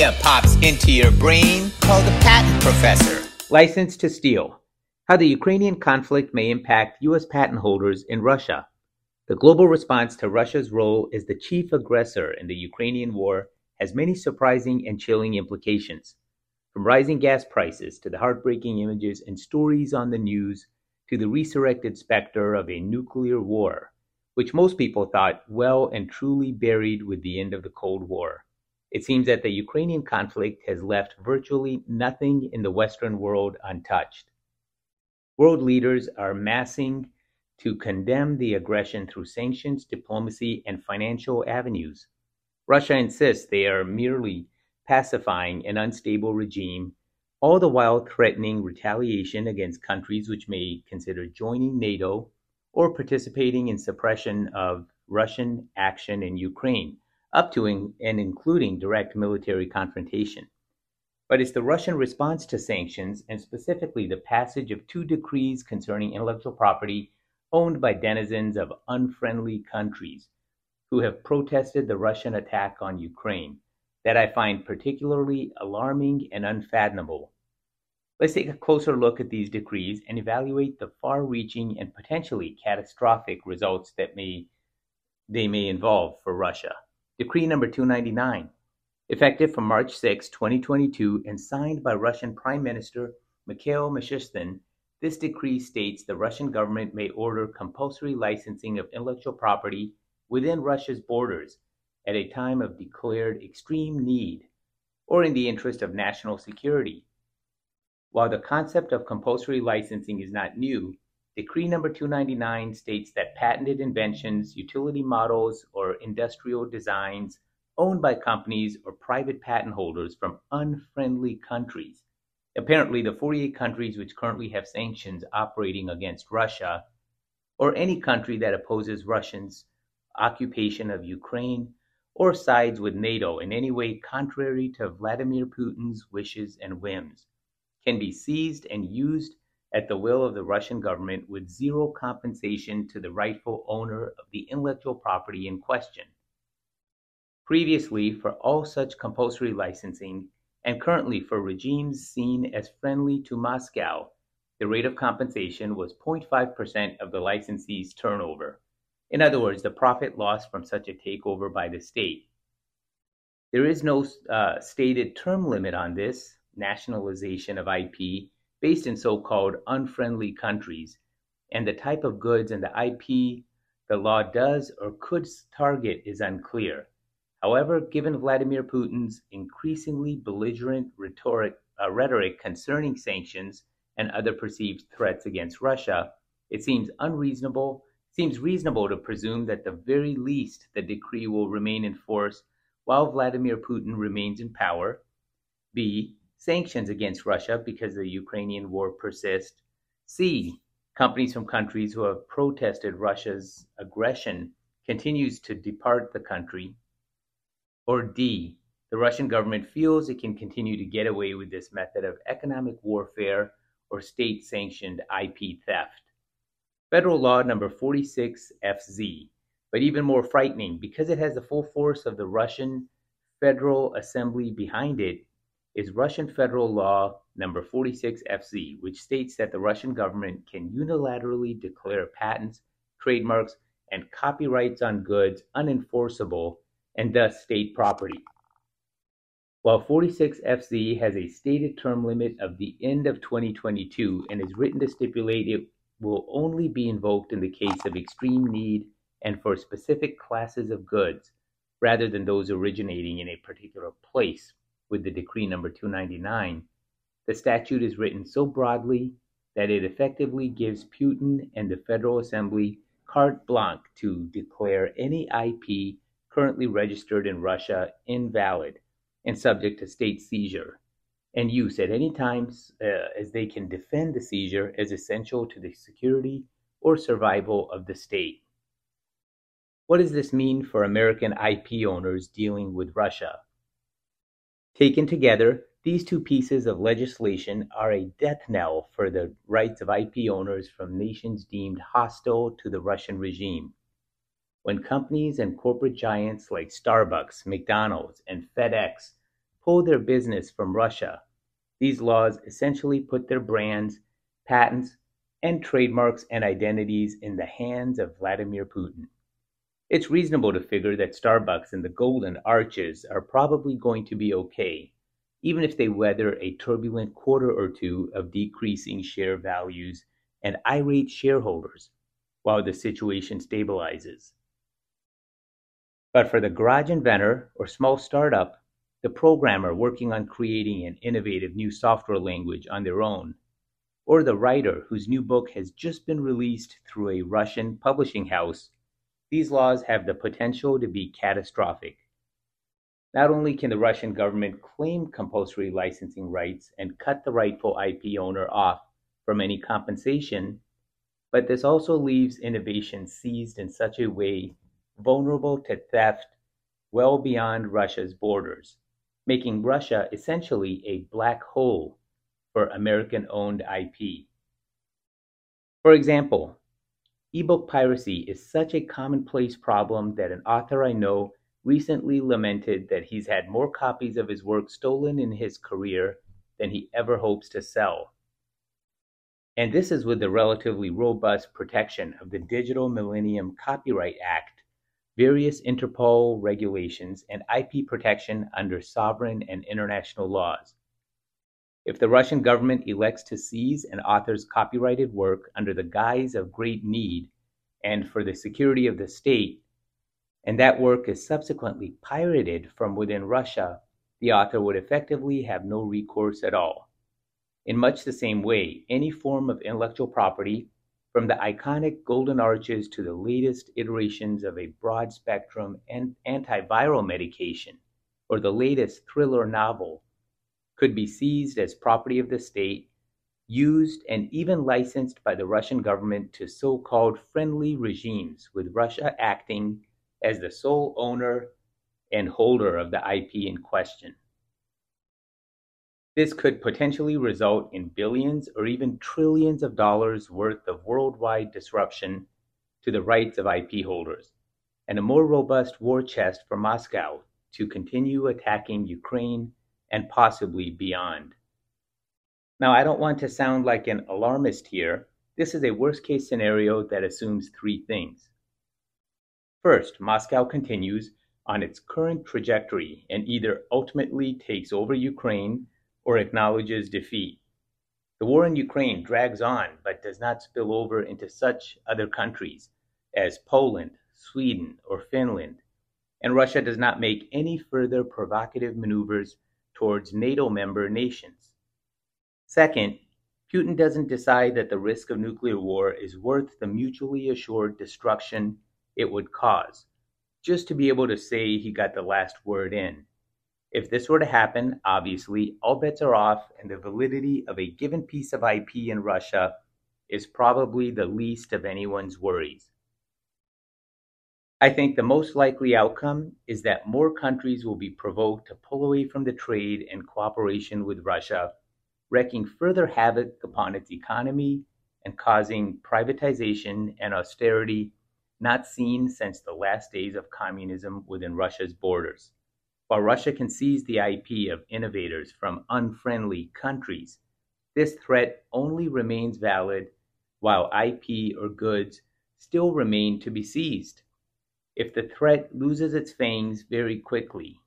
idea pops into your brain called the patent professor. License to Steal How the Ukrainian conflict may impact U.S. patent holders in Russia. The global response to Russia's role as the chief aggressor in the Ukrainian war has many surprising and chilling implications. From rising gas prices to the heartbreaking images and stories on the news to the resurrected specter of a nuclear war, which most people thought well and truly buried with the end of the Cold War. It seems that the Ukrainian conflict has left virtually nothing in the Western world untouched. World leaders are massing to condemn the aggression through sanctions, diplomacy, and financial avenues. Russia insists they are merely pacifying an unstable regime, all the while threatening retaliation against countries which may consider joining NATO or participating in suppression of Russian action in Ukraine, up to and including direct military confrontation. But it's the Russian response to sanctions, and specifically the passage of two decrees concerning intellectual property owned by denizens of unfriendly countries who have protested the Russian attack on Ukraine, that I find particularly alarming and unfathomable. Let's take a closer look at these decrees and evaluate the far-reaching and potentially catastrophic results that may they may involve for Russia. Decree number 299, effective from March 6, 2022 and signed by Russian Prime Minister Mikhail Mishustin, this decree states the Russian government may order compulsory licensing of intellectual property within Russia's borders at a time of declared extreme need or in the interest of national security. While the concept of compulsory licensing is not new, Decree number 299 states that patented inventions, utility models, or industrial designs owned by companies or private patent holders from unfriendly countries. Apparently, the 48 countries which currently have sanctions operating against Russia, or any country that opposes Russians' occupation of Ukraine or sides with NATO in any way contrary to Vladimir Putin's wishes and whims can be seized and used at the will of the Russian government with zero compensation to the rightful owner of the intellectual property in question. Previously, for all such compulsory licensing, and currently for regimes seen as friendly to Moscow, the rate of compensation was 0.5% of the licensee's turnover. In other words, the profit lost from such a takeover by the state. There is no uh, stated term limit on this, nationalization of IP based in so called unfriendly countries, and the type of goods and the IP the law does or could target is unclear. However, given Vladimir Putin's increasingly belligerent rhetoric, uh, rhetoric concerning sanctions and other perceived threats against Russia, it seems unreasonable seems reasonable to presume that the very least the decree will remain in force while Vladimir Putin remains in power. B sanctions against Russia because the Ukrainian war persists. C. Companies from countries who have protested Russia's aggression continues to depart the country. Or D. The Russian government feels it can continue to get away with this method of economic warfare or state sanctioned IP theft. Federal Law number 46 FZ, but even more frightening because it has the full force of the Russian Federal Assembly behind it, is Russian Federal Law Number 46 FZ, which states that the Russian government can unilaterally declare patents, trademarks, and copyrights on goods unenforceable and thus state property. While 46 FZ has a stated term limit of the end of 2022 and is written to stipulate it will only be invoked in the case of extreme need and for specific classes of goods, rather than those originating in a particular place with the decree number 299, the statute is written so broadly that it effectively gives Putin and the Federal Assembly carte blanche to declare any IP currently registered in Russia invalid and subject to state seizure and use at any time uh, as they can defend the seizure as essential to the security or survival of the state. What does this mean for American IP owners dealing with Russia? Taken together, these two pieces of legislation are a death knell for the rights of IP owners from nations deemed hostile to the Russian regime. When companies and corporate giants like Starbucks, McDonald's, and FedEx pull their business from Russia. These laws essentially put their brands, patents, and trademarks and identities in the hands of Vladimir Putin. It's reasonable to figure that Starbucks and the Golden Arches are probably going to be okay, even if they weather a turbulent quarter or two of decreasing share values and irate shareholders while the situation stabilizes. But for the garage inventor or small startup, the programmer working on creating an innovative new software language on their own, or the writer whose new book has just been released through a Russian publishing house, these laws have the potential to be catastrophic. Not only can the Russian government claim compulsory licensing rights and cut the rightful IP owner off from any compensation, but this also leaves innovation seized in such a way vulnerable to theft well beyond Russia's borders, making Russia essentially a black hole for American owned IP. For example, ebook piracy is such a commonplace problem that an author I know recently lamented that he's had more copies of his work stolen in his career than he ever hopes to sell. And this is with the relatively robust protection of the Digital Millennium Copyright Act various Interpol regulations, and IP protection under sovereign and international laws. If the Russian government elects to seize an author's copyrighted work under the guise of great need and for the security of the state, and that work is subsequently pirated from within Russia, the author would effectively have no recourse at all. In much the same way, any form of intellectual property from the iconic golden arches to the latest iterations of a broad spectrum antiviral medication or the latest thriller novel could be seized as property of the state, used and even licensed by the Russian government to so called friendly regimes, with Russia acting as the sole owner and holder of the IP in question. This could potentially result in billions or even trillions of dollars worth of worldwide disruption to the rights of IP holders, and a more robust war chest for Moscow to continue attacking Ukraine and possibly beyond. Now, I don't want to sound like an alarmist here. This is a worst case scenario that assumes three things. First, Moscow continues on its current trajectory and either ultimately takes over Ukraine or acknowledges defeat. The war in Ukraine drags on but does not spill over into such other countries as Poland, Sweden, or Finland, and Russia does not make any further provocative maneuvers towards NATO member nations. Second, Putin doesn't decide that the risk of nuclear war is worth the mutually assured destruction it would cause, just to be able to say he got the last word in. If this were to happen, obviously, all bets are off, and the validity of a given piece of IP in Russia is probably the least of anyone's worries. I think the most likely outcome is that more countries will be provoked to pull away from the trade and cooperation with Russia, wreaking further havoc upon its economy and causing privatization and austerity not seen since the last days of communism within Russia's borders. While Russia can seize the IP of innovators from unfriendly countries, this threat only remains valid while IP or goods still remain to be seized. If the threat loses its fangs very quickly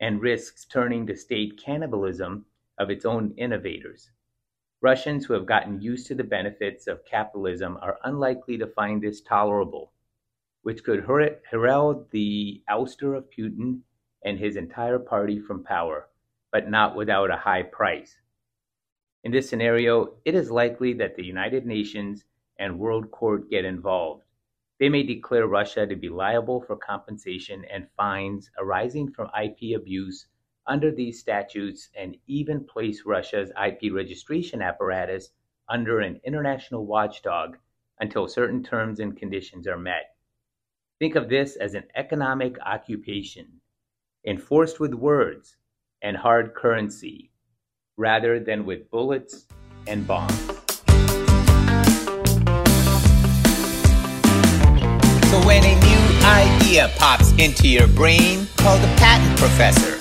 and risks turning to state cannibalism of its own innovators, Russians who have gotten used to the benefits of capitalism are unlikely to find this tolerable, which could herald the ouster of Putin and his entire party from power, but not without a high price. In this scenario, it is likely that the United Nations and World Court get involved. They may declare Russia to be liable for compensation and fines arising from IP abuse under these statutes and even place Russia's IP registration apparatus under an international watchdog until certain terms and conditions are met. Think of this as an economic occupation enforced with words and hard currency rather than with bullets and bombs. When a new idea pops into your brain, call the patent professor